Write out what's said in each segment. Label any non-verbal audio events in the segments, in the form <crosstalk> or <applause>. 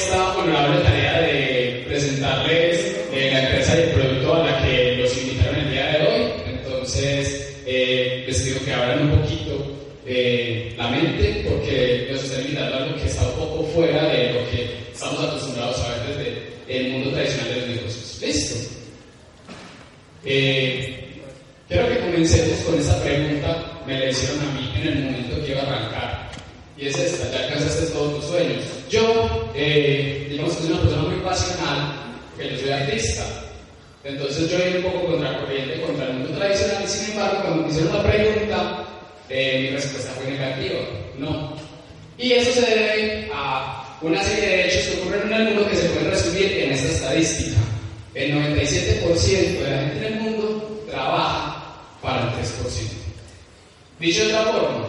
esta honorable tarea de presentarles eh, la empresa y el producto a la que los invitaron el día de hoy. Entonces, eh, les pido que abran un poquito eh, la mente porque nos están invitando algo que está un poco fuera de lo que estamos acostumbrados a ver desde el mundo tradicional de los negocios. ¿Listo? Eh, Quiero que comencemos con esta pregunta, me la hicieron a mí en el momento que iba a arrancar. Y es esta, ya alcanzaste todos tus sueños. Yo, eh, digamos que soy una persona muy pasional, que yo soy artista. Entonces yo iba un poco contracorriente contra el mundo tradicional y sin embargo cuando me hicieron la pregunta, eh, mi respuesta fue negativa, no. Y eso se debe a una serie de hechos que ocurren en el mundo que se pueden resumir en esta estadística. El 97% de la gente en el mundo trabaja para el 3%. Dicho de otra forma,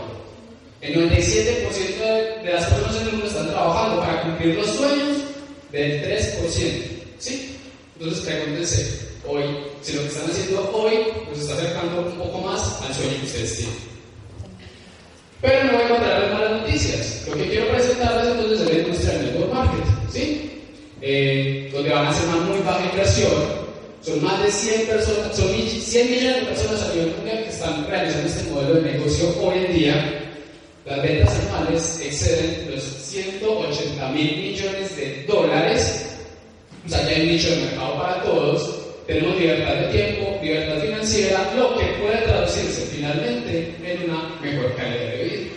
el 97% de, de las personas en el mundo están trabajando para cumplir los sueños del 3%. ¿Sí? Entonces pregúntense hoy si lo que están haciendo hoy nos está acercando un más al sueño que ustedes tienen. Pero no voy a contarles malas noticias. Lo que quiero presentarles entonces es la industria del network marketing, ¿sí? Eh, donde van a hacer una muy baja inversión. Son más de 100 personas, son mil- 100 millones de personas a nivel mundial que están realizando este modelo de negocio hoy en día. Las ventas anuales exceden los 180 mil millones de dólares. O sea, ya hay un nicho de mercado para todos. Tenemos libertad de tiempo, libertad financiera, lo que puede traducirse finalmente en una mejor calidad de vida.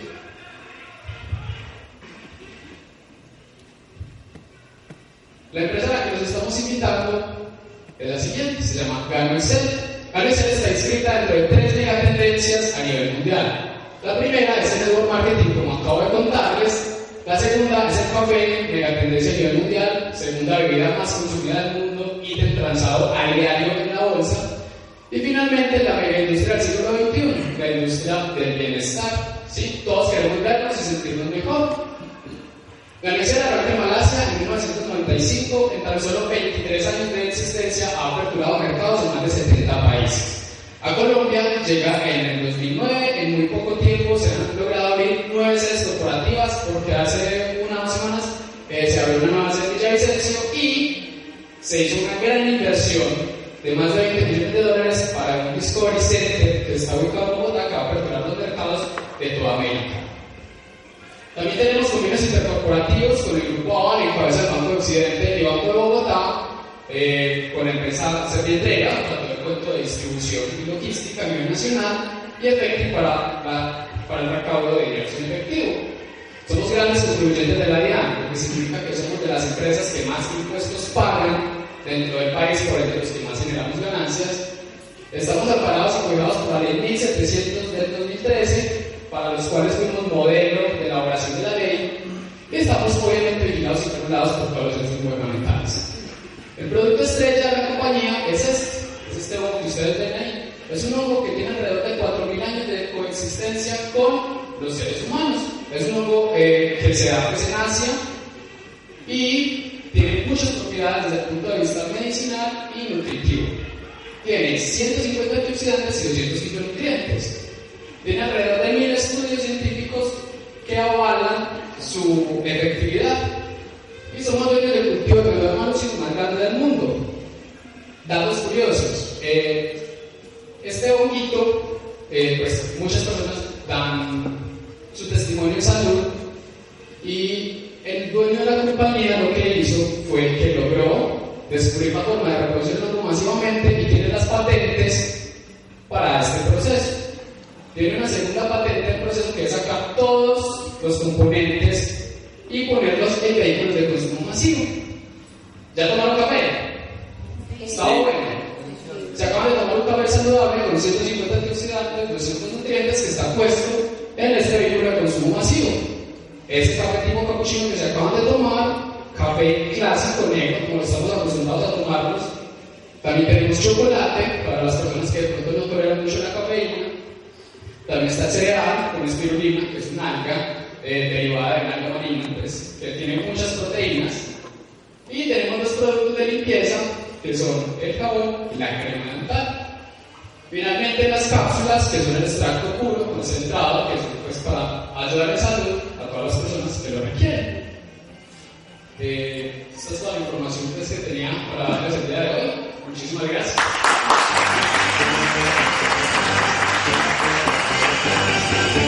La empresa a la que nos estamos invitando es la siguiente, se llama Gano Excel. Gano Excel está inscrita dentro de tres megatendencias a nivel mundial. La primera es el network marketing, como acabo de contarles. La segunda es el café, megatendencia a nivel mundial. Segunda bebida más consumida del mundo, ítem transado a diario en la bolsa. Y finalmente la mega industria del siglo XXI, la industria del bienestar. ¿sí? Todos queremos vernos y sentirnos mejor. La Universidad de la Malasia en 1995, en tan solo 23 años de existencia, ha aperturado mercados en más de 70 países. A Colombia llega en el 2009, en muy poco tiempo se han logrado abrir nueve sedes corporativas porque hace unas semanas eh, se abrió una nueva sede en Villavicencio y se hizo una gran inversión de más de 20 millones de dólares para un Discovery Center que está ubicado en Bogotá que va a aperturar los mercados de toda América. También tenemos convenios intercorporativos con el Grupo Aval en cabeza del Banco de Occidente y Banco de Bogotá, eh, con la empresa Servientrega, para todo el cuento de distribución y logística a nivel nacional, y Efecti para, para el recaudo de dinero en efectivo. Somos grandes contribuyentes de la DIAN, lo que significa que somos de las empresas que más impuestos pagan dentro del país, por ende los que más generamos ganancias. Estamos amparados y cuidados por la ley 1700 del 2013, para los cuales fuimos modelo de elaboración de la ley, y estamos obviamente vigilados y controlados por todos los entes gubernamentales. El producto estrella de la compañía es este, es este hongo que ustedes ven ahí. Es un hongo que tiene alrededor de 4.000 años de coexistencia con los seres humanos. Es un hongo eh, que se da pues, en Asia y tiene muchas propiedades desde el punto de vista medicinal y nutritivo. Tiene 150 antioxidantes y 200 fitonutrientes. Tiene alrededor de mil estudios científicos que avalan su efectividad. Y somos dueños del cultivo de los más grande del mundo. Datos curiosos. Eh, este honguito, eh, pues muchas personas dan su testimonio en salud y el dueño de la compañía lo que hizo fue que logró descubrir la forma de reproducirlo masivamente y tiene las patentes para este proceso. Tiene una segunda patente del proceso que es sacar todos los componentes y ponerlos en vehículos de consumo masivo. ¿Ya tomaron café? Está bueno. Se acaban de tomar un café saludable con 150 antioxidantes, 200 nutrientes que está puesto en este vehículo de consumo masivo. Ese café tipo cappuccino que se acaban de tomar, café clásico negro, como estamos acostumbrados a tomarlos. También tenemos chocolate para las personas que de pronto no toleran mucho la cafeína. También está cereal con espirulina, que es una alga eh, derivada de alga marina, pues, que tiene muchas proteínas. Y tenemos los productos de limpieza, que son el jabón y la crema dental. Finalmente, las cápsulas, que son el extracto puro, concentrado, que es pues, para ayudar en salud a todas las personas que lo requieren. Eh, esta es la información pues, que tenía para darles el día de hoy. Muchísimas gracias. <laughs>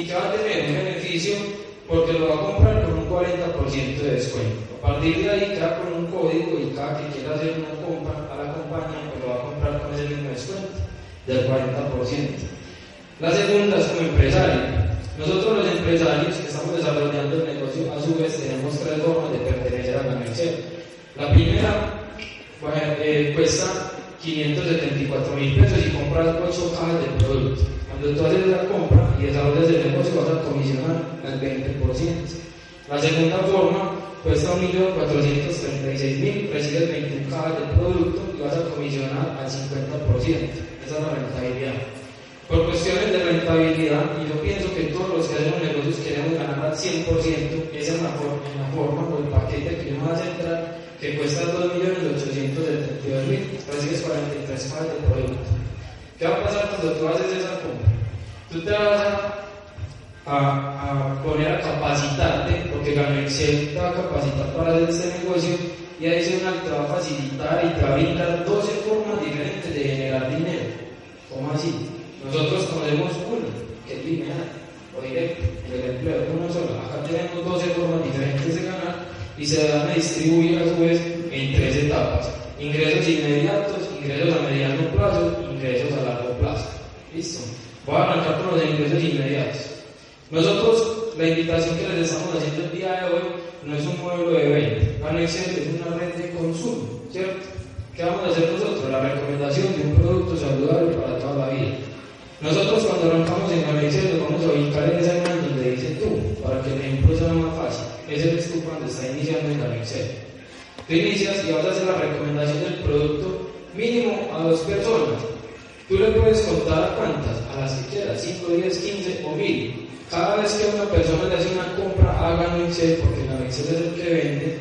y que va a tener un beneficio porque lo va a comprar con un 40% de descuento. A partir de ahí, ya con un código y cada que quiera hacer una compra a la compañía, pues lo va a comprar con ese mismo descuento del 40%. La segunda es como empresario. Nosotros los empresarios que estamos desarrollando el negocio, a su vez tenemos tres formas de pertenecer a la merced. La primera bueno, eh, cuesta 574 mil pesos y compras 8 cajas de producto. Cuando tú haces la compra y desarrollas el negocio vas a comisionar al 20%. La segunda forma cuesta 1.436.000, recibes 21 cajas del producto y vas a comisionar al 50%. Esa es la rentabilidad. Por cuestiones de rentabilidad, y yo pienso que todos los que hacemos negocios queremos ganar al 100%, esa es la forma, la forma o el paquete que yo me voy a centrar, que cuesta 2.872.000, recibes 43 cajas del producto. ¿Qué va a pasar cuando tú haces esa compra? Tú te vas a, a, a poner a capacitarte, porque Gano Excel te va a capacitar para hacer este negocio y adicional te va a facilitar y te va a brindar 12 formas diferentes de generar dinero. ¿Cómo así? Nosotros conocemos una, que es lineal o directo, el empleo es una sola. Acá tenemos 12 formas diferentes de ganar y se van a distribuir a su vez en tres etapas. Ingresos inmediatos, ingresos a mediano plazo, ingresos a largo plazo. ¿Listo? Voy a arrancar con los ingresos inmediatos. Nosotros, la invitación que les estamos haciendo el día de hoy no es un modelo de venta, Anexel es una red de consumo, ¿cierto? ¿Qué vamos a hacer nosotros? La recomendación de un producto saludable para toda la vida. Nosotros cuando arrancamos en Anexel nos vamos a ubicar en esa imagen donde dice tú, para que el ejemplo sea más fácil. Ese es tú cuando está iniciando en Anexel. Tú inicias y vas a hacer la recomendación del producto mínimo a dos personas. Tú le puedes contar a cuántas, a las que quieras, 5, 10, 15 o 1000. Cada vez que una persona le hace una compra, haga un Excel, porque la Excel es el que vende,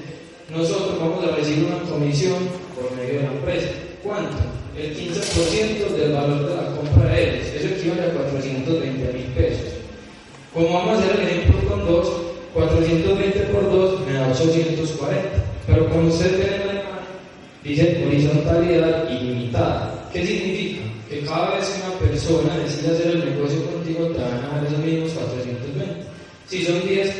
nosotros vamos a recibir una comisión por medio de la empresa. ¿Cuánto? El 15% del valor de la compra de ellos. Eso equivale a 420 mil pesos. Como vamos a hacer el ejemplo con 2, 420 por 2 me da 840. Pero como ustedes ven en la imagen, dice horizontalidad ilimitada. ¿Qué significa? Que cada vez que una persona decide hacer el negocio contigo, te van a dar esos mismos 420. Si son 10,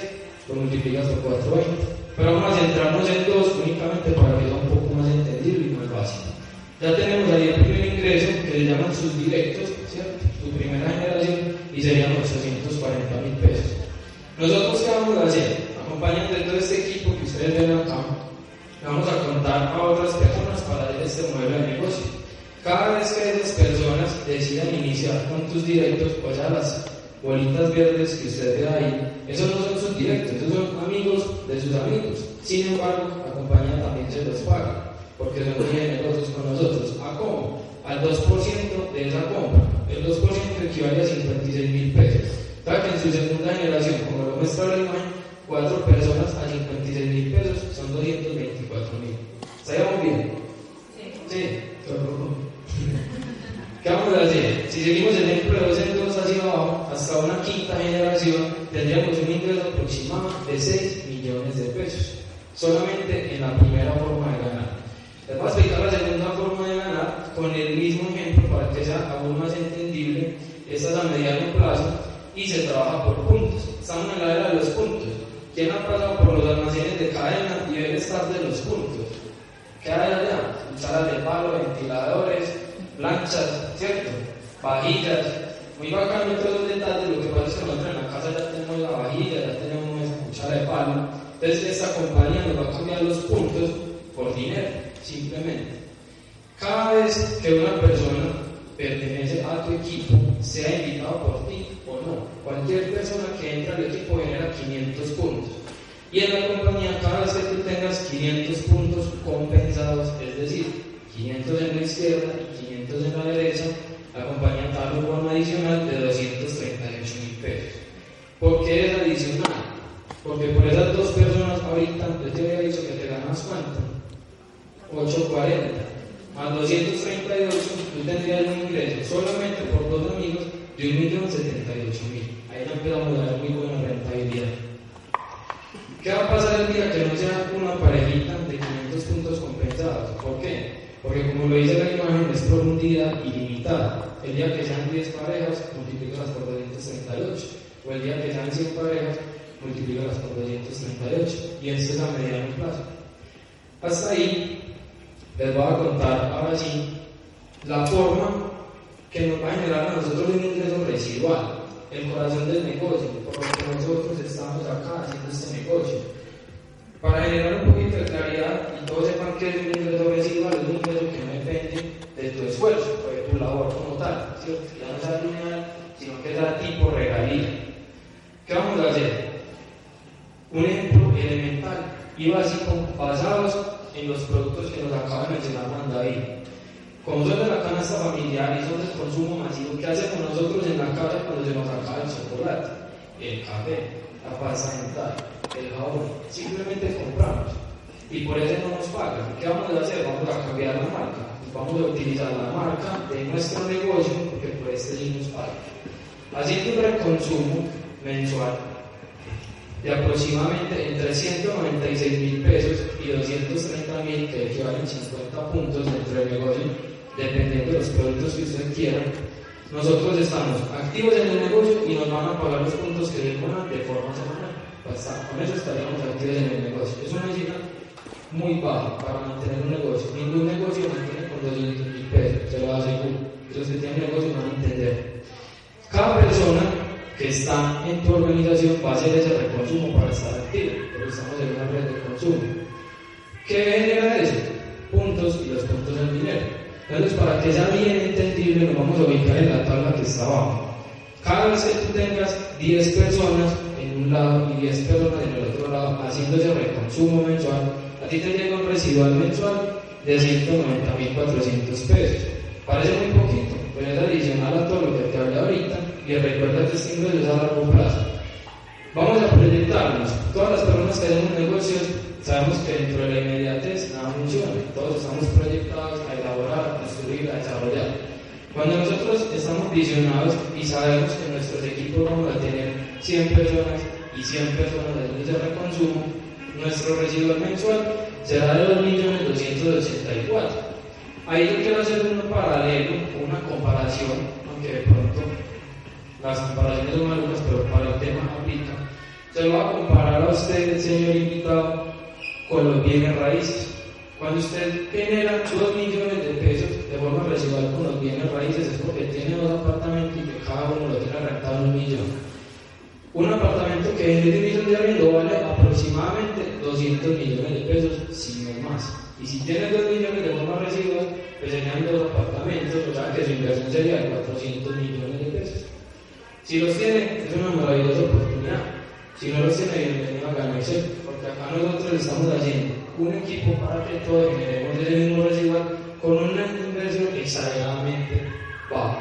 lo multiplicas por 420. Pero vamos a centrarnos en dos únicamente para que sea un poco más entendible y más básico. Ya tenemos ahí el primer ingreso que le llaman sus directos, ¿cierto? Su primera generación y serían 840 mil pesos. Nosotros, ¿qué vamos a hacer? Acompañando de todo este equipo que ustedes ven acá, vamos a contar a otras personas para este modelo de negocio. Cada vez que esas personas decidan iniciar con tus directos, pues a las bolitas verdes que usted ve ahí, esos no son sus directos, esos son amigos de sus amigos. Sin embargo, la compañía también se los paga, porque son de negocios con nosotros. ¿A cómo? Al 2% de esa compra. El 2% equivale a 56 mil pesos. Para que en su segunda generación, como lo muestra la imagen, cuatro personas a 56 mil pesos son 224 mil. ¿Sabíamos bien? Sí. Sí, ¿Qué vamos a hacer? Si seguimos el ejemplo de 2 en 2 hacia abajo, hasta una quinta generación, tendríamos un ingreso aproximado de 6 millones de pesos, solamente en la primera forma de ganar. Les voy a explicar la segunda forma de ganar con el mismo ejemplo para que sea aún más entendible. Esta es a mediano plazo y se trabaja por puntos. Estamos en la era de los puntos. ¿Quién ha pasado por los almacenes de cadena y el estar de los puntos? ¿Qué hay allá? Cucharas de palo, ventiladores, planchas, ¿cierto? Vajillas. Muy bacano todos los detalles. Lo que pasa es que nosotros en la casa ya tenemos la vajilla, ya tenemos cuchara de palo. Entonces, esta compañía nos va a cambiar los puntos por dinero, simplemente. Cada vez que una persona pertenece a tu equipo, sea invitado por ti o no, cualquier persona que entra al equipo genera 500 puntos. Y en la compañía, cada vez que tú tengas 500 puntos compensados, es decir, 500 en la izquierda y 500 en la derecha, la compañía da un bono adicional de 238 mil pesos. ¿Por qué es adicional? Porque por esas dos personas ahorita, yo te había dicho que te ganas cuánto? 840. Más 238, tú tendrías un ingreso solamente por dos amigos de 1.078.000. Ahí ya empezamos a dar muy buena rentabilidad. ¿Qué va a pasar el día que no sea una parejita de 500 puntos compensados? ¿Por qué? Porque como lo dice la imagen, es por un día ilimitada. El día que sean 10 parejas, multiplícalas por 238. O el día que sean 100 parejas, multiplícalas por 238. Y esto es a mediano plazo. Hasta ahí les voy a contar ahora sí la forma que nos va a generar a nosotros un ingreso residual, el corazón del negocio, por lo que nosotros estamos acá haciendo este negocio. Para generar un poquito de claridad y todos sepan que es un ingreso residual, es un ingreso que no depende de tu esfuerzo, de tu labor como tal, ¿cierto? ya no es lineal, sino que es a tipo regalía. ¿Qué vamos a hacer? Un ejemplo elemental y básico basados en los productos que nos acaba de mencionar David. Como son de la canasta familiar y son de consumo masivo, ¿qué hacemos nosotros en la casa cuando se nos acaba el chocolate, el café, la pasta dental, el jabón? Simplemente compramos y por eso no nos pagan. ¿Qué vamos a hacer? Vamos a cambiar la marca. Vamos a utilizar la marca de nuestro negocio porque por este sí nos pagan. Haciendo un reconsumo mensual de aproximadamente entre 196 mil pesos y 230 mil, que equivalen 50 puntos dentro del negocio, dependiendo de los productos que usted quiera. Nosotros estamos activos en el negocio y nos van a pagar los puntos que demoran de forma semanal. Pues, con eso estaríamos activos en el negocio. Es una cifra muy baja para mantener un negocio. Ningún negocio mantiene con 200 mil pesos, se lo aseguro. Los que tienen negocio van a entender. Cada persona que está en tu organización va a hacer ese reconsumo para estar activo, porque estamos en una red de consumo. ¿Qué genera eso? Puntos y los puntos en dinero. Entonces, para que sea bien entendible, nos vamos a ubicar en la tabla que está abajo. Cada vez que tú tengas 10 personas en un lado y 10 personas en el otro lado haciendo ese reconsumo mensual, a ti te llega un residual mensual de 190.400 pesos. Parece muy poquito, pero es adicional a todo lo que te hablé ahorita y recuerda que es a largo plazo. Vamos a proyectarnos. Todas las personas que hacemos negocios sabemos que dentro de la inmediatez nada funciona. Todos estamos proyectados a elaborar, a construir, a desarrollar. Cuando nosotros estamos visionados y sabemos que nuestros equipos vamos a tener 100 personas y 100 personas de ese reconsumo, nuestro residual mensual será de 2.284. Ahí yo quiero hacer un paralelo, una comparación, aunque de pronto las comparaciones son algunas, pero para el tema aplica. Se lo va a comparar a usted, señor invitado, con los bienes raíces. Cuando usted genera 2 millones de pesos de forma residual con los bienes raíces es porque tiene dos apartamentos y que cada uno lo tiene rentado un millón. Un apartamento que en millón de arriendo vale aproximadamente 200 millones de pesos, si no más. Y si tiene 2 millones de forma residual, pues serían dos apartamentos, o sea que su inversión sería de 400 millones de pesos. Si los tiene, es una maravillosa oportunidad. Si no los tiene, bienvenido a ganarse, porque acá nosotros estamos haciendo un equipo para que todos generemos ese mismo residual con una inversión exageradamente baja.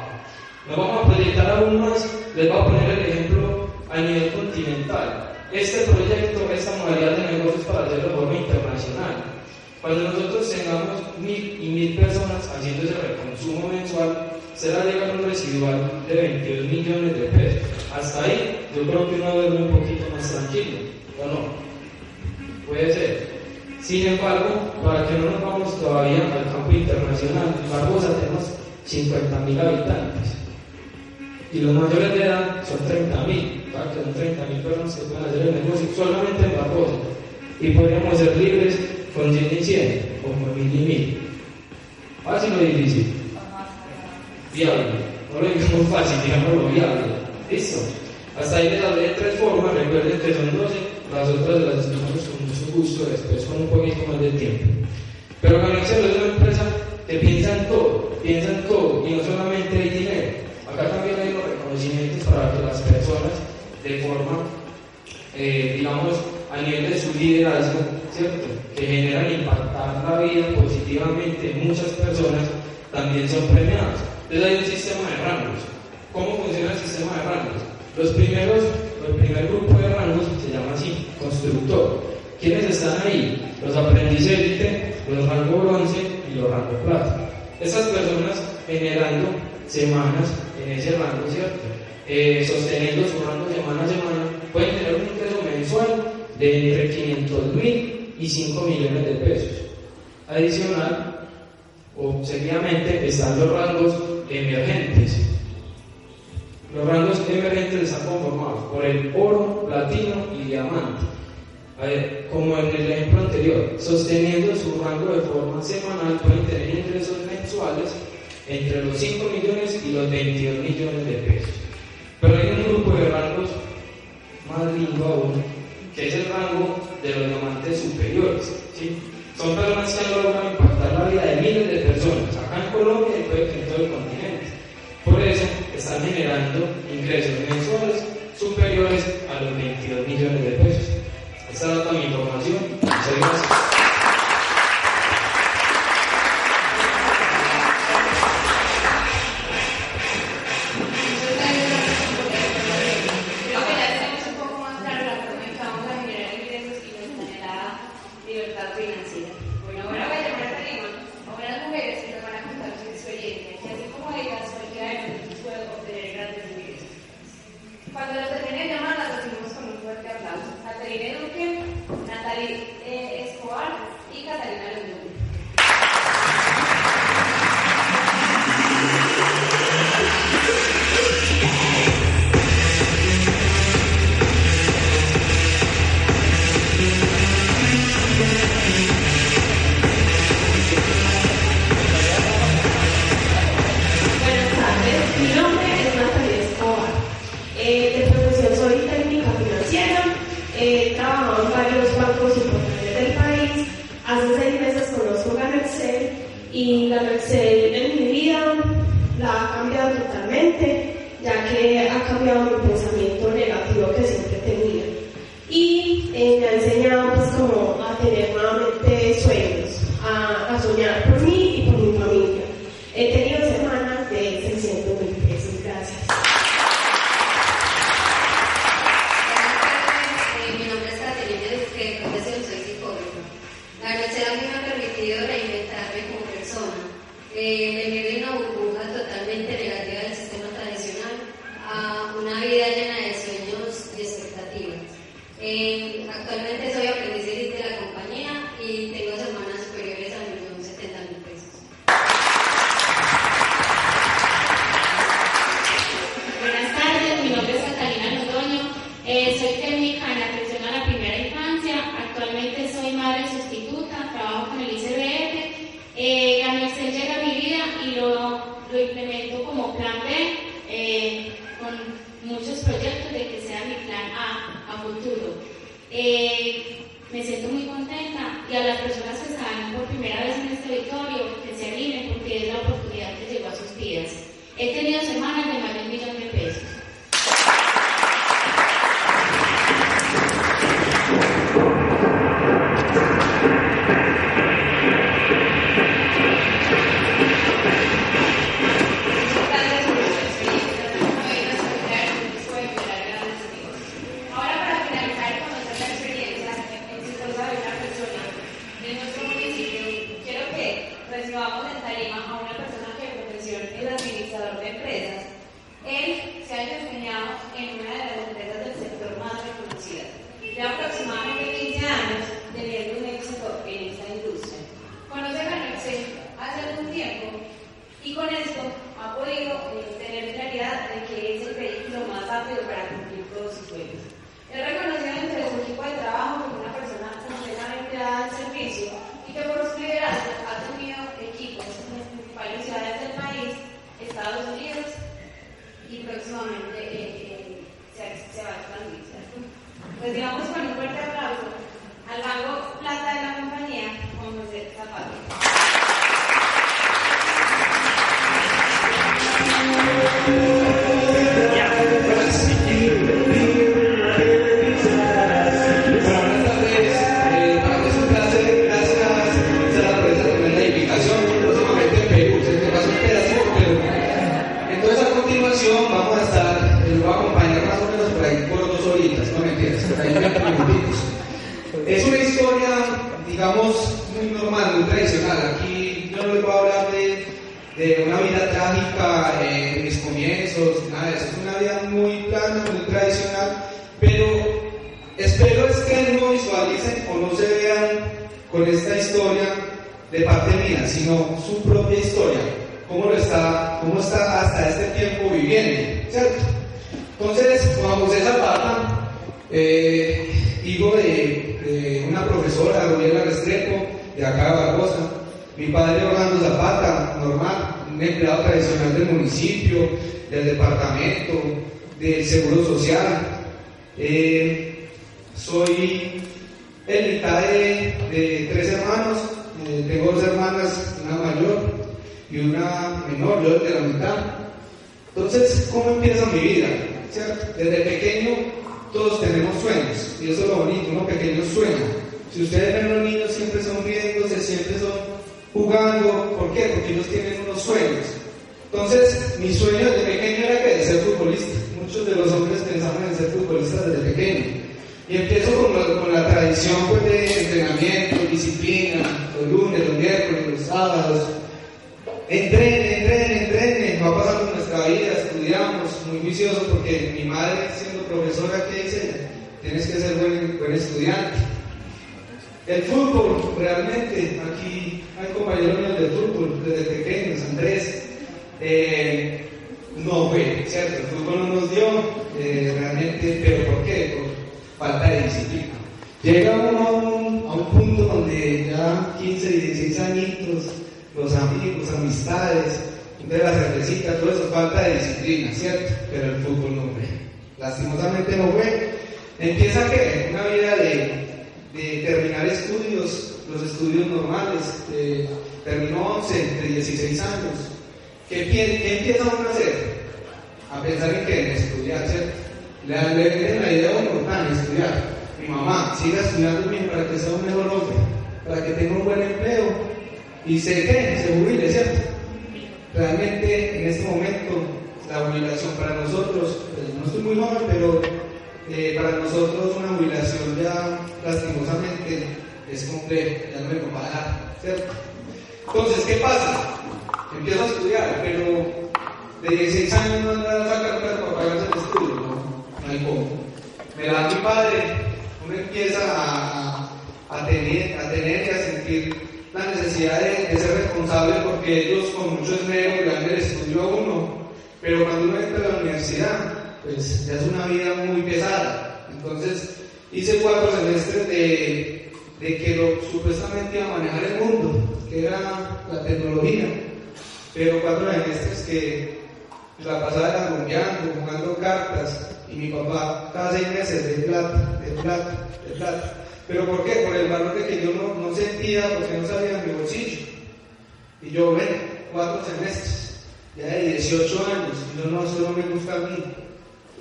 Nos vamos a proyectar aún más, les voy a poner el ejemplo a nivel continental. Este proyecto, esta modalidad de negocios para hacerlo de forma internacional. Cuando nosotros tengamos mil y mil personas haciendo ese reconsumo mensual, será llegar un residual de 22 millones de pesos. Hasta ahí, yo creo que uno duerme un poquito más tranquilo, ¿o no? Puede ser. Sin embargo, para que no nos vamos todavía al campo internacional, Barbosa tenemos 50.000 habitantes y los mayores de edad son 30.000, claro que son 30.000 personas que pueden hacer el negocio solamente en Barbosa y podríamos ser libres con 100 y 100 o con 1000 y 1000. ¿Fácil o difícil? Viable. No lo digamos fácil, digámoslo viable. ¿Listo? Hasta ahí les hablé de tres formas, recuerden que son 12, las otras las explicamos con mucho gusto después con un poquito más de tiempo. Pero Conexión es una empresa que piensa en todo, piensa en todo y no solamente hay dinero. Acá también hay los reconocimientos para que las personas de forma, eh, digamos, a nivel de su liderazgo, ¿cierto? Que generan impactar la vida positivamente en muchas personas, también son premiados. Entonces hay un sistema de rangos. ¿Cómo funciona el sistema de rangos? Los primeros, el primer grupo de rangos se llama así, constructor. ¿Quiénes están ahí? Los aprendices élite, los rangos bronce y los rangos plata. Esas personas generando semanas en ese rango, ¿cierto? Eh, sosteniendo su rango semana a semana, pueden tener un ingreso mensual de entre 500 mil y 5 millones de pesos. Adicional, o seguidamente, están los rangos emergentes. Los rangos emergentes están conformados por el oro, platino y diamante. Como en el ejemplo anterior, sosteniendo su rango de forma semanal pueden tener ingresos mensuales entre los 5 millones y los 22 millones de pesos. Pero hay un grupo de rangos más lindo aún, que es el rango de los diamantes superiores. ¿sí? Son personas que logran impactar la vida de miles de personas, acá en Colombia y en todo el continente. Por eso están generando ingresos mensuales superiores a los 22 millones de pesos. Esta es toda mi información. Muchas gracias. Eh, actualmente soy aprendiz de la compañía y tengo semanas superiores a 1.070.000 pesos. Buenas tardes, mi nombre es Catalina Londoño, eh, soy técnica en atención a la primera infancia, actualmente soy madre sustituta, trabajo con el ICBF, eh, la Merced llega a mi vida y lo, lo implemento como plan B, eh, con muchos proyectos de que sea mi plan A a futuro. Eh, me siento muy contenta y a las personas que están por primera vez en este auditorio, que se animen porque es la oportunidad que llegó a sus vidas. He tenido semanas de más de un millón de pesos. Gracias por su experiencia, hoy nos acompañaron un disco de crear grandes amigos. Ahora para finalizar y conocer la experiencia exitosa de una persona de nuestro municipio, quiero que recibamos en tarima a una persona que de profesión es administrador de empresas. Él se ha desempeñado en una de las empresas del sector más reconocidas. De aproximadamente 15 años, teniendo un éxito en esta industria. Conoce a Merced hace algún tiempo y con esto ha podido eh, tener claridad de que es el vehículo más rápido para cumplir todos sus sueños. Es reconocido entre su equipo de trabajo como una persona completamente dada al servicio y que por su liderazgo ha tenido equipos en principales ciudades del país, Estados Unidos y próximamente eh, eh, se, se va a expandir. ¿cierto? Recibamos con un fuerte aplauso al banco parte sino su propia historia, cómo lo está, cómo está hasta este tiempo viviendo, ¿cierto? Entonces, Juan José Zapata, eh, hijo de, una profesora, Gabriela Restrepo, de acá de Barbosa, mi padre Orlando Zapata, normal, un empleado tradicional del municipio, del departamento, del seguro social. Eh, soy el mitad de tres hermanos, eh, tengo dos hermanas, una mayor y una menor, yo de la mitad. Entonces, ¿cómo empieza mi vida? Desde pequeño todos tenemos sueños y eso es lo bonito, uno pequeño sueña. Si ustedes ven los niños siempre sonriéndose, siempre son jugando, ¿por qué? Porque ellos tienen unos sueños. Entonces, mi sueño desde pequeño era que de ser futbolista. Muchos de los hombres pensaban en ser futbolistas desde pequeño. Y empiezo con, la- con la tradición pues, de entrenamiento, disciplina, los lunes, los miércoles, los sábados. Entrene, entrene, entrene. Va pasando nuestra vida, estudiamos, muy viciosos porque mi madre, siendo profesora, ¿qué dice? Tienes que ser buen, buen estudiante. El fútbol, realmente, aquí hay compañeros míos del fútbol desde pequeños, Andrés. eh, no fue, ¿cierto? El fútbol no nos dio, eh, realmente, pero ¿por qué? Falta de disciplina. Llega uno a un, a un punto donde ya 15, 16 añitos, los amigos, amistades, de la cervecita, todo eso, falta de disciplina, ¿cierto? Pero el fútbol no fue. Lastimosamente no fue. Empieza que una vida de, terminar estudios, los estudios normales, terminó 11, de 16 años, ¿qué, qué empieza uno a hacer? A pensar en que en estudiar, ¿cierto? Venden la idea a uno, tan estudiar. Mi mamá, siga estudiando bien para que sea un mejor hombre, para que tenga un buen empleo y se quede, se jubile, ¿cierto? Realmente en este momento la jubilación para nosotros, pues, no estoy muy joven, pero eh, para nosotros una jubilación ya lastimosamente es compleja, ya no me va a dar, ¿cierto? Entonces, ¿qué pasa? Empiezo a estudiar, pero de 16 años no anda a sacar para pagarse Me la da mi padre, uno empieza a, a, tener, a tener y a sentir la necesidad de, de, ser responsable porque ellos con mucho esmero le dan el estudio a uno, pero cuando uno entra a la universidad, pues ya es una vida muy pesada. Entonces hice cuatro semestres de, de que lo, supuestamente iba a manejar el mundo, que era la tecnología, pero cuatro semestres que la pasaba era rumbeando, jugando cartas, y mi papá cada seis meses de plata, de plata, de plata. ¿Pero por qué? Por el valor de que yo no, no sentía, porque no sabía mi bolsillo. Y yo, ven, cuatro semestres, ya de 18 años, y yo no, eso no me gusta a mí.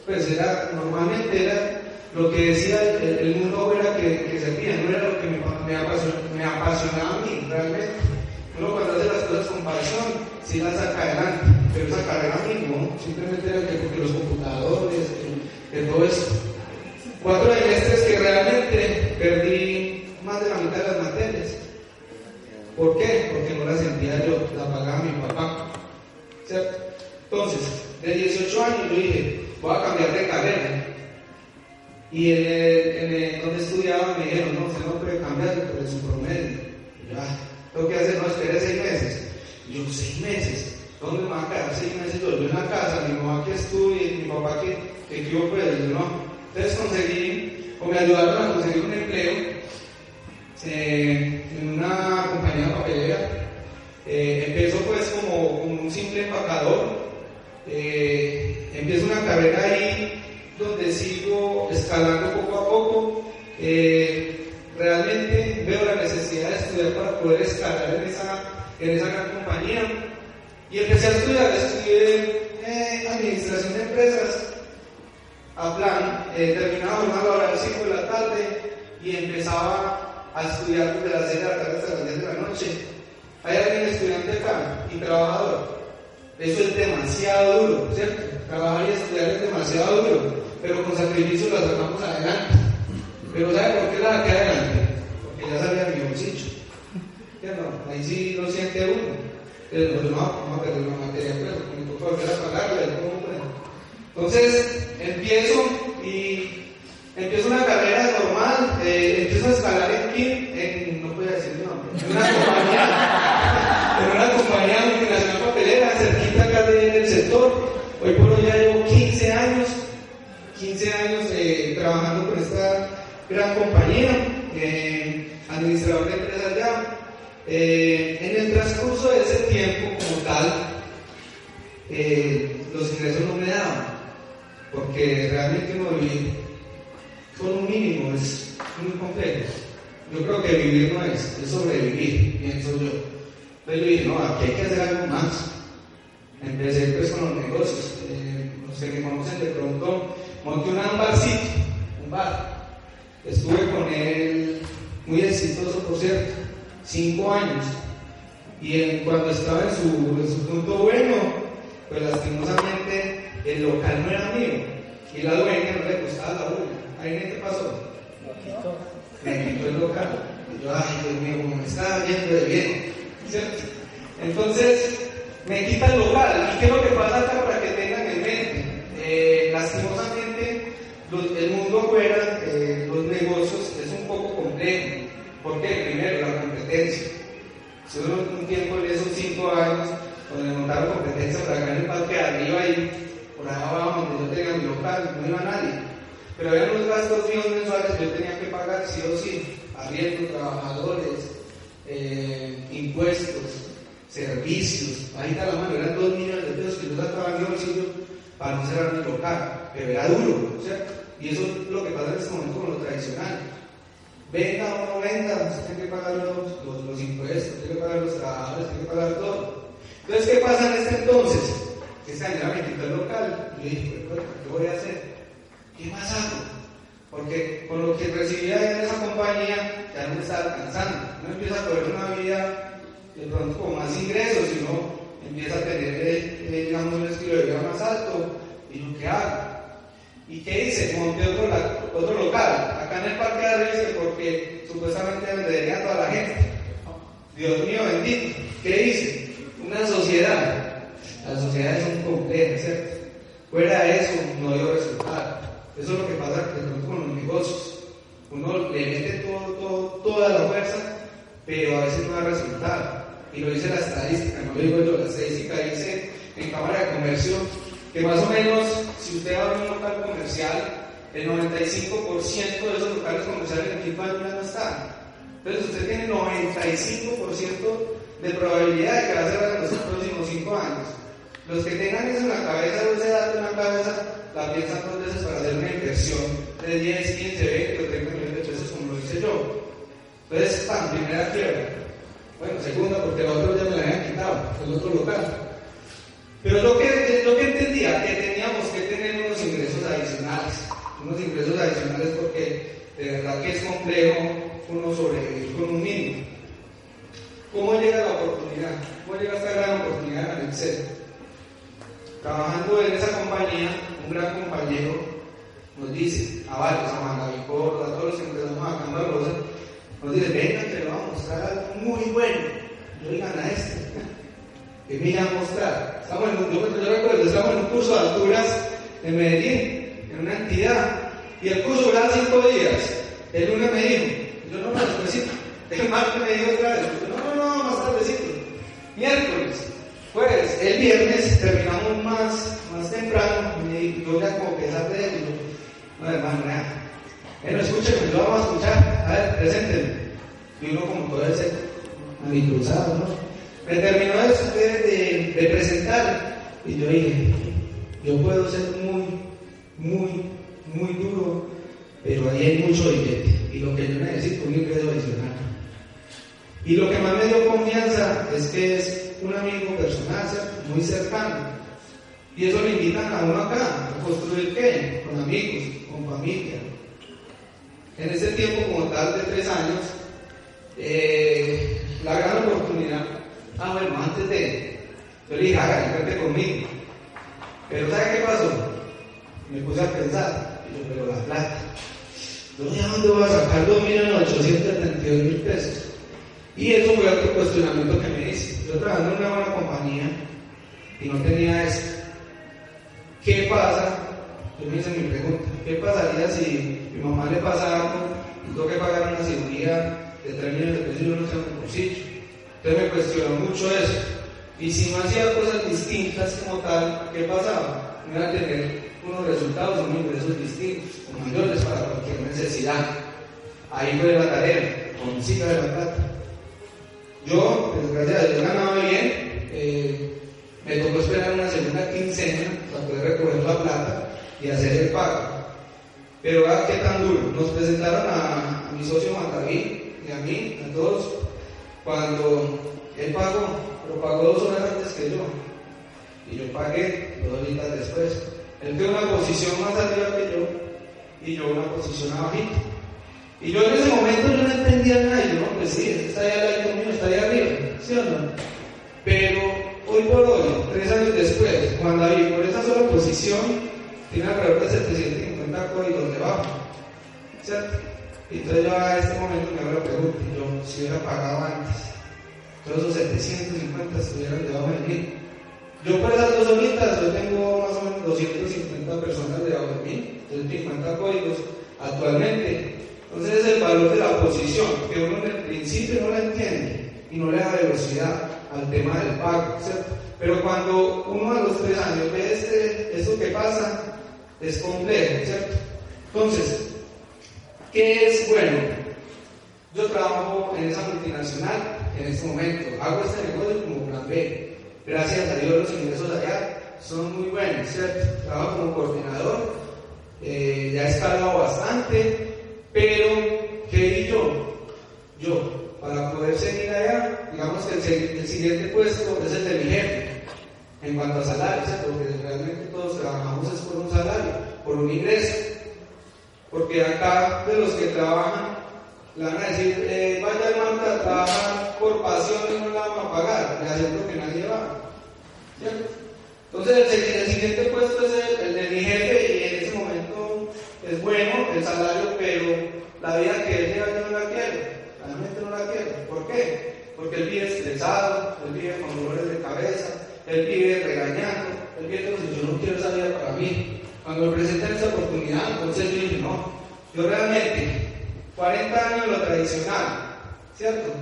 Pues era, normalmente era lo que decía el, mundo era que, que servía, no era lo que me, me, apasionaba, me apasionaba a mí, realmente. Uno cuando hace las cosas con pasión, sí las saca adelante, pero esa carrera no, simplemente era que los computadores, de todo eso. Cuatro semestres que realmente perdí más de la mitad de las materias. ¿Por qué? Porque no las sentía yo, la pagaba mi papá. ¿Cierto? Entonces, de 18 años yo dije, voy a cambiar de carrera. Y en el, donde estudiaba me dijeron, no, usted no puede cambiar por su promedio. Ya, tengo que hacer, no, espere seis meses. Y yo, seis meses. ¿Dónde me va a quedar seis meses? Yo, yo en la casa, mi mamá que estudie, mi papá que, que yo pues, no. Entonces conseguí, o me ayudaron a conseguir un empleo eh, en una compañía papelera. Eh, empiezo pues como, un simple empacador. Eh, empiezo una carrera ahí donde sigo escalando poco a poco. realmente veo la necesidad de estudiar para poder escalar en esa, en esa gran compañía. Y empecé a estudiar, estudié administración de empresas a plan, eh, terminaba una hora a las 5 de la tarde y empezaba a estudiar desde las 6 de la tarde hasta las 10 de la noche. ¿Hay alguien estudiante acá y trabajador? Eso es demasiado duro, ¿cierto? Trabajar y estudiar es demasiado duro, pero con sacrificio lo sacamos adelante. Pero ¿sabe por qué la saqué adelante? Porque ya sabía mi bolsillo. No? Ahí sí lo siente uno. Pero no, vamos a perder una materia, pero me toca volver a pagarla, ¿cómo entonces empiezo y empiezo una carrera normal, eh, empiezo a escalar en en, no puedo decir nombre, en una compañía, en una compañía multinacional papelera, cerquita acá del sector. Hoy por hoy ya llevo 15 años, 15 años eh, trabajando con esta gran compañía, eh, administrador de empresas ya. en el transcurso de ese tiempo como tal, los ingresos no me daban porque realmente uno vivir con un mínimo es muy complejo. Yo creo que vivir no es, es sobrevivir, pienso yo. Entonces yo dije, no, aquí hay que hacer algo más. Empecé pues con los negocios. Eh, que me conocen de pronto, monté un barcito, un bar. Estuve con él muy exitoso, por cierto, cinco años. Y cuando estaba en su, en su punto bueno, pues lastimosamente el local no era mío y la dueña no le gustaba la bulla. ¿Ahí qué pasó? Me quitó el local. Y yo, ay, Dios mío, como me estaba viendo de bien. ¿Cierto? Entonces, me quita el local. ¿Y qué es lo que pasa acá para que tengan en mente? Eh, lastimosamente, el mundo afuera, eh, los negocios, es un poco complejo. ¿Por qué? Primero, la competencia. Uno un tiempo en esos cinco años, donde montaron competencia para ganar el parque arriba y por allá abajo donde yo tenía mi local, no iba nadie. Pero había unos gastos míos mensuales que yo tenía que pagar sí o sí, arriendo, trabajadores, eh, impuestos, servicios, está la mano, eran dos millones de pesos que yo sacaba en mi bolsillo para no cerrar mi local, pero era duro, ¿cierto? Y eso es lo que pasa en este momento con lo tradicional. Venta o no arrienda, usted tiene que pagar los, los, los impuestos, tiene que pagar los trabajadores, tiene que pagar todo. Entonces, ¿qué pasa en este entonces? Este año era el local. Y yo dije, ¿qué voy a hacer? ¿Qué más hago? Porque con lo que recibía en esa compañía ya no me estaba alcanzando. No empieza a coger una vida de pronto con más ingresos, sino empieza a tener, eh, eh, digamos, un estilo de vida más alto. ¿Y yo qué hago? ¿Y qué hice? Monté otro, otro local, acá en el Parque de Arrece, porque supuestamente vendería a toda la gente. Dios mío bendito. ¿Qué hice? Una sociedad. Las sociedades son complejas, ¿cierto? Fuera de eso, no dio resultado. Eso es lo que pasa con los negocios. Uno le mete todo, todo, toda la fuerza, pero a veces no da resultado. Y lo dice la estadística, no lo digo yo, la estadística dice en Cámara de Comercio que más o menos, si usted va a un local comercial, el 95% de esos locales comerciales en Quito ya no están. Entonces usted tiene 95% de probabilidad de que va a cerrar en los próximos 5 años. Los que tengan eso en la cabeza, o ese dato en la cabeza, la piensan dos veces para hacer una inversión de 10, 15, 20 o 30 millones de pesos, como lo hice yo. Entonces, pan, primera quiebra. Bueno, segunda, porque el otro ya me la habían quitado, el otro local. Pero lo que, lo que entendía, que teníamos que tener unos ingresos adicionales. Unos ingresos adicionales porque de verdad que es complejo uno sobrevivir con un mínimo. ¿Cómo llega la oportunidad? ¿Cómo llega esta gran oportunidad en el Excel? Trabajando en esa compañía, un gran compañero nos dice, a varios, a Mangavicorda, a todos los que empezamos a cambiar cosas, nos dice, venga que le vamos a mostrar algo muy bueno. Yo digan a este. ¿Qué me iba a mostrar? Estamos en yo, yo recuerdo, estamos en un curso de alturas en Medellín, una entidad, y el curso duraba cinco días. El lunes me dijo, yo no, no, necesito. El martes me dijo otra vez, no, no, no, más tardecito. Miércoles, pues el viernes terminamos más, más temprano y yo ya como que de él no hermano, nada. Bueno, escúchenme, lo vamos a escuchar. A ver, preséntenme. Y uno como todo ese cruzado, ¿no? Me terminó de, de, de, presentar y yo dije, yo puedo ser muy, muy, muy duro, pero ahí hay mucho billete. Y lo que yo necesito es un ingreso adicional. Y lo que más me dio confianza es que es un amigo personal muy cercano. Y eso le invitan a uno acá, a construir qué? Con amigos, con familia. En ese tiempo como tal de tres años, eh, la gran oportunidad, ah bueno, antes de, yo le dije, haga, conmigo. Pero ¿sabe qué pasó? Me puse a pensar, y yo, pero la plata. ¿Yo de dónde voy a sacar 2.832.000 mil pesos? Y eso fue otro cuestionamiento que me hice. Yo trabajando en una buena compañía y no tenía eso. ¿Qué pasa? Yo me hice mi pregunta. ¿Qué pasaría si mi mamá le pasa algo y tengo que pagar una cirugía de 3 millones de pesos y yo no tengo un bolsillo? Entonces me cuestionó mucho eso. Y si no hacía cosas distintas como tal, ¿qué pasaba? Me iba a tener unos resultados, unos ingresos distintos, o mayores para cualquier necesidad. Ahí fue la tarea, consiga de la plata. Yo, gracias a Dios, ganaba bien. Eh, me tocó esperar una segunda quincena para poder recoger la plata y hacer el pago. Pero ah, qué tan duro. Nos presentaron a, mi socio Juan y a mí, a todos, cuando él pagó, lo pagó dos horas antes que yo. Y yo pagué dos horitas después. Él tiene una posición más arriba que yo y yo una posición abajita. Y yo en ese momento no entendía nada, yo no, pues sí, está allá mío, está allá arriba, ¿sí o no? Pero hoy por hoy, tres años después, Juan David, por esa sola posición, tiene alrededor de 750 códigos debajo, ¿cierto? Y entonces yo a este momento me hago la yo si hubiera pagado antes, todos esos 750 estuvieran debajo de mí. Yo por esas dos horitas, yo tengo más o menos 250 personas debajo de mí, 250 códigos actualmente. Entonces es el valor de la posición, que uno en el principio no la entiende y no le da velocidad al tema del pago, ¿cierto? Pero cuando uno a los tres años ve este, esto que pasa, es complejo, ¿cierto? Entonces, ¿qué es bueno? Yo trabajo en esa multinacional en este momento, hago este negocio como plan B. Gracias a Dios los ingresos allá son muy buenos, ¿cierto? Trabajo como coordinador, eh, ya he escalado bastante, pero, ¿qué vi yo? yo, para poder seguir allá, digamos que el, siguiente puesto es el de mi jefe, en cuanto a salario, ¿cierto? porque realmente todos trabajamos es por un salario, por un ingreso. Porque acá de los que trabajan, le van a decir, eh, vaya hermano a trabajar por pasión y no la vamos a pagar, le hacen lo que nadie va. Entonces el, el, siguiente puesto es el, el, de mi jefe y en ese momento es bueno el salario, pero la vida que él lleva yo no la quiero, realmente no la quiero. ¿Por qué? Porque él vive estresado, él vive con dolores de cabeza, él vive regañando, él vive como yo no quiero esa vida para mí. Cuando me presentan esa oportunidad, entonces yo dije, no, yo realmente, 40 años lo tradicional, ¿cierto?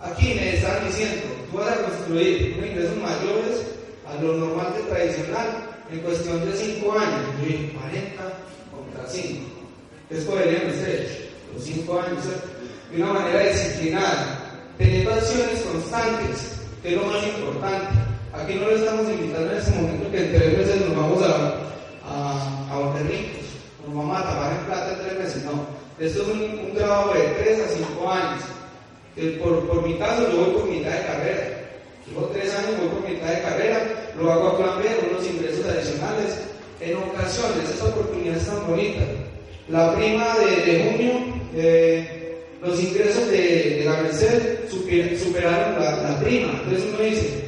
Aquí me están diciendo, tú vas a construir unos ingresos mayores a lo normal de tradicional en cuestión de 5 años. Yo dije, 40 contra 5. ¿Qué escogerían ustedes? Los 5 años, ¿cierto? De una manera disciplinada, teniendo acciones constantes, que es lo más importante. Aquí no lo estamos invitando en ese momento que en tres meses nos vamos a, a, a volver ricos, nos vamos a tapar en plata en tres meses, no. Esto es un, un trabajo de 3 a 5 años. Por, por, mi caso, yo voy por mitad de carrera. Llevo tres años, voy por mitad de carrera, lo hago a plan B, unos ingresos adicionales. En ocasiones, esta oportunidad es tan bonita. La prima de, de junio, eh, los ingresos de, de la Merced super, superaron la, prima. Entonces uno dice,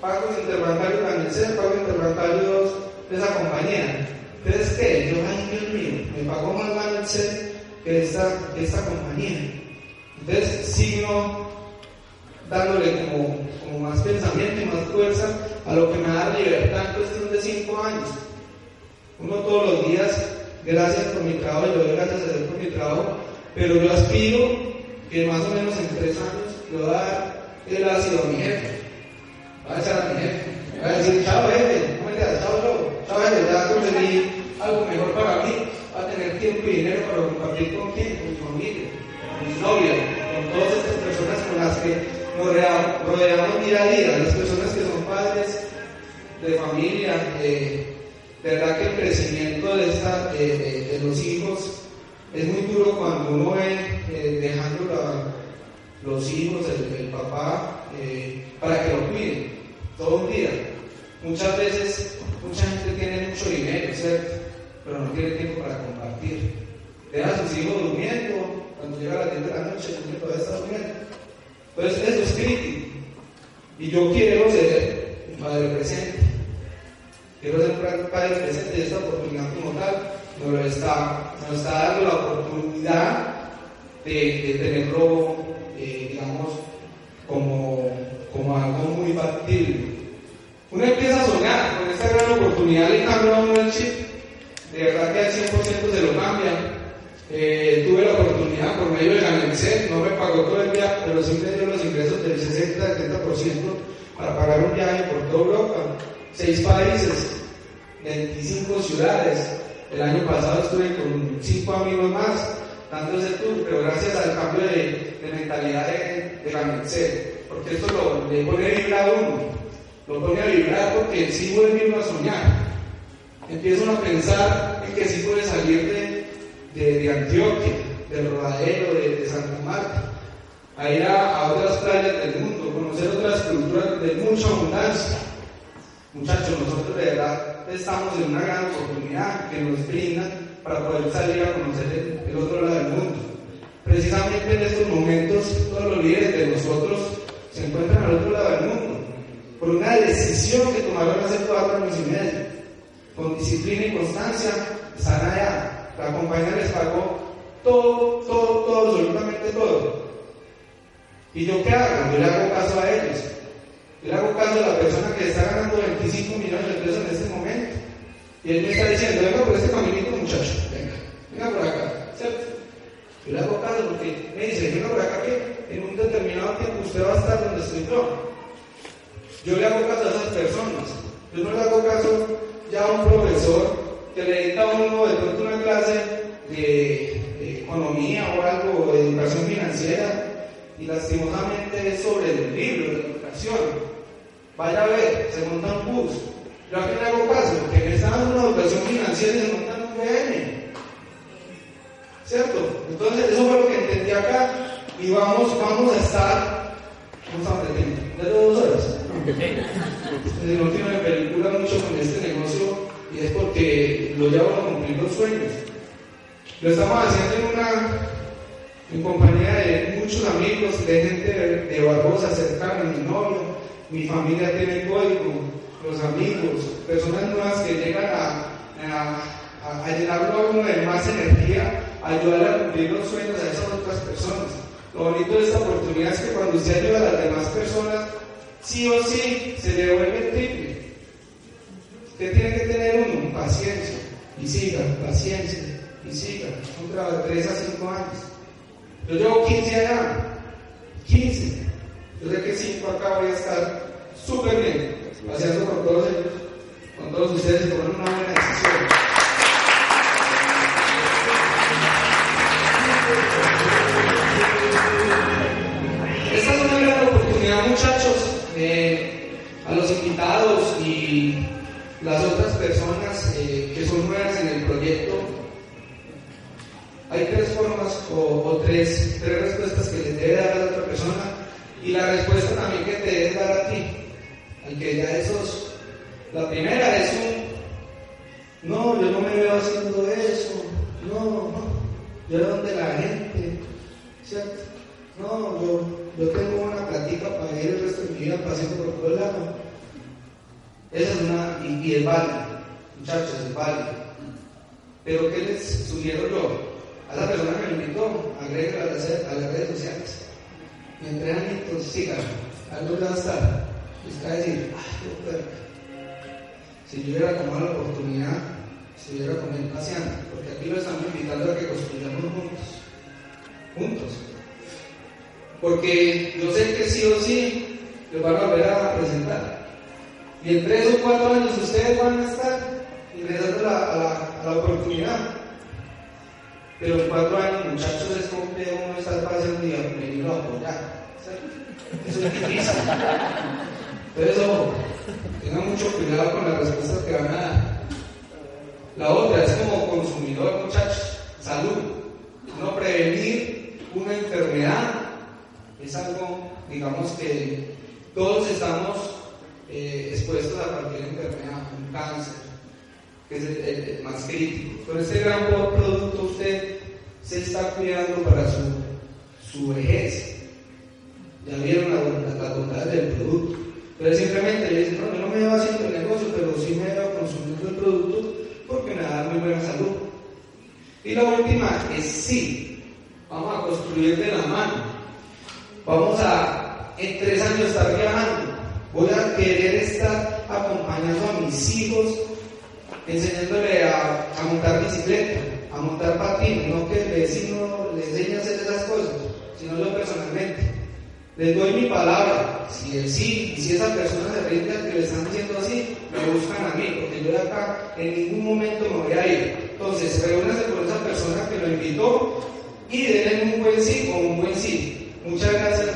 pagos interbancarios de la Merced, pagos interbancarios de esa compañía. Entonces, ¿qué? Yo, ay Dios mío, me pagó más la Merced que esta, que compañía. Entonces sigo dándole como, como, más pensamiento y más fuerza a lo que me da libertad en cuestión de cinco años. Uno todos los días, gracias por mi trabajo, yo doy gracias a Dios por mi trabajo, pero yo aspiro que más o menos en tres años yo dar el ácido a mi jefe. Va a echar a mi jefe. Va a decir, chao jefe, ¿cómo estás? Chao loco. Chao jefe, ya conseguí algo mejor para mí. Va a tener tiempo y dinero para compartir con quién, con mi familia mis novias, con todas estas personas con las que nos rodeamos día a día, las personas que son padres de familia, verdad que el crecimiento de, esta, de, los hijos es muy duro cuando uno ve eh, dejando la, los hijos, el, el papá, eh, para que lo cuiden todo un día. Muchas veces, mucha gente tiene mucho dinero, ¿cierto? Pero no tiene tiempo para compartir. Deja a sus hijos durmiendo, cuando llega a las 10 de la noche, el todavía está durmiendo. Entonces, eso es crítico. Y yo quiero ser un padre presente. Quiero ser un padre presente y esta oportunidad como tal nos, está, nos está dando la oportunidad de, tenerlo, eh, digamos, como, como algo muy factible. Uno empieza a soñar con esta gran oportunidad, le cambia uno el chip. De verdad que al 100% se lo cambia. Eh, tuve la oportunidad por medio de la MENSEC, no me pagó todo el viaje, pero sí me dio los ingresos del 60-70% para pagar un viaje por toda Europa, seis países, 25 ciudades. El año pasado estuve con cinco amigos más dando ese tour, pero gracias al cambio de, de mentalidad de, de la MENSEC, porque esto lo, le pone a vibrar a uno, lo pone a vibrar porque sí vuelve a soñar. Empieza uno a pensar en que sí puede salir de de, de Antioquia, del Rodadero, de, de, Santa Marta, a ir a, a, otras playas del mundo, conocer otras culturas de mucha abundancia. Muchachos, nosotros de verdad estamos en una gran oportunidad que nos brinda para poder salir a conocer el, otro lado del mundo. Precisamente en estos momentos, todos los líderes de nosotros se encuentran al otro lado del mundo, por una decisión que tomaron hace cuatro años y medio. Con disciplina y constancia, están allá la compañía les pagó todo, todo, todo, absolutamente todo. ¿Y yo qué hago? Yo le hago caso a ellos. Le hago caso a la persona que está ganando 25 millones de pesos en este momento. Y él me está diciendo, venga por este caminito muchacho, venga, venga por acá, ¿cierto? Yo le hago caso porque me dice, venga por acá que en un determinado tiempo usted va a estar donde estoy yo. Yo le hago caso a esas personas. Yo no le hago caso ya a un profesor que le dicta a uno de pronto una clase de, economía o algo, de educación financiera, y lastimosamente es sobre el libro de educación. Vaya a ver, se monta un bus. Yo aquí le hago caso, que me está dando una educación financiera y se monta un VM. ¿Cierto? Entonces, eso fue lo que entendí acá. y vamos, vamos a estar, ¿cómo estamos de tiempo? ¿Ya dos horas? Pues no tiene película mucho con este negocio y es porque lo llevo a cumplir los sueños. Lo estamos haciendo en una en compañía de muchos amigos, de gente de, de Barbosa cercana, mi novio, mi familia tiene código, los amigos, personas nuevas que llegan a, a, a llenarlo a uno de más energía, a ayudar a cumplir los sueños a esas otras personas. Lo bonito de esta oportunidad es que cuando usted ayuda a las demás personas, sí o sí se le devuelve el triple. Usted tiene que tener uno, paciencia, y siga, paciencia, y siga. Un trabajo de 3 a 5 años. Yo llevo 15 allá, 15. Yo sé que 5 acá voy a estar súper bien, paseando con todos ellos, con todos ustedes y una buena decisión. Esta es una gran oportunidad, muchachos, eh, a los invitados y las otras personas eh, que son nuevas en el proyecto. Hay tres formas o, o tres, tres respuestas que les debe dar a la otra persona y la respuesta también que te debe dar a ti. Al que ya esos. La primera es un. No, yo no me veo haciendo eso. No, no. Yo donde la gente. ¿Cierto? No, yo, yo tengo una platica para ir el resto de mi vida paseando por todo lado. Esa es una. Y, es válido. Muchachos, es válido. Pero ¿qué les sugiero yo? A la persona que me invitó, agregue a las, a las redes sociales. Mi entrenamiento, síganme. Algo le va a estar. Les va a decir, ay, qué puerca. Si yo hubiera tomado la oportunidad, si hubiera él paseando, porque aquí lo estamos invitando a que construyamos juntos. Juntos. Porque yo sé que sí o sí les van a volver a presentar. Y en tres o cuatro años ustedes van a estar ingresando a la, a la oportunidad. Pero en cuatro años, muchachos, es complejo uno estar paseando y venirlo a apoyar. Eso es difícil. Entonces, ojo, tengan mucho cuidado con las respuestas que van a dar. La otra es como consumidor, muchachos, salud. No prevenir una enfermedad es algo, digamos que todos estamos eh, expuestos a cualquier enfermedad, un cáncer, que es el, más crítico. Con este gran producto usted se está cuidando para su, su vejez. Ya vieron las la, la bondades del producto. Pero simplemente le dicen, no, yo no me veo haciendo el negocio, pero sí me veo consumiendo el producto porque me da muy buena salud. Y la última es sí, vamos a construir de la mano. Vamos a, en tres años, estar viajando. Voy a querer estar acompañando a mis hijos, enseñándole a, montar bicicleta, a montar patín, no que el vecino le enseñe a hacer esas cosas, sino yo personalmente. Les doy mi palabra, si él sí, y si esa persona se rinde que le están diciendo así, me buscan a mí, porque yo de acá en ningún momento me voy a ir. Entonces, reúnase con esa persona que lo invitó y denle un buen sí o un buen sí. Muchas gracias.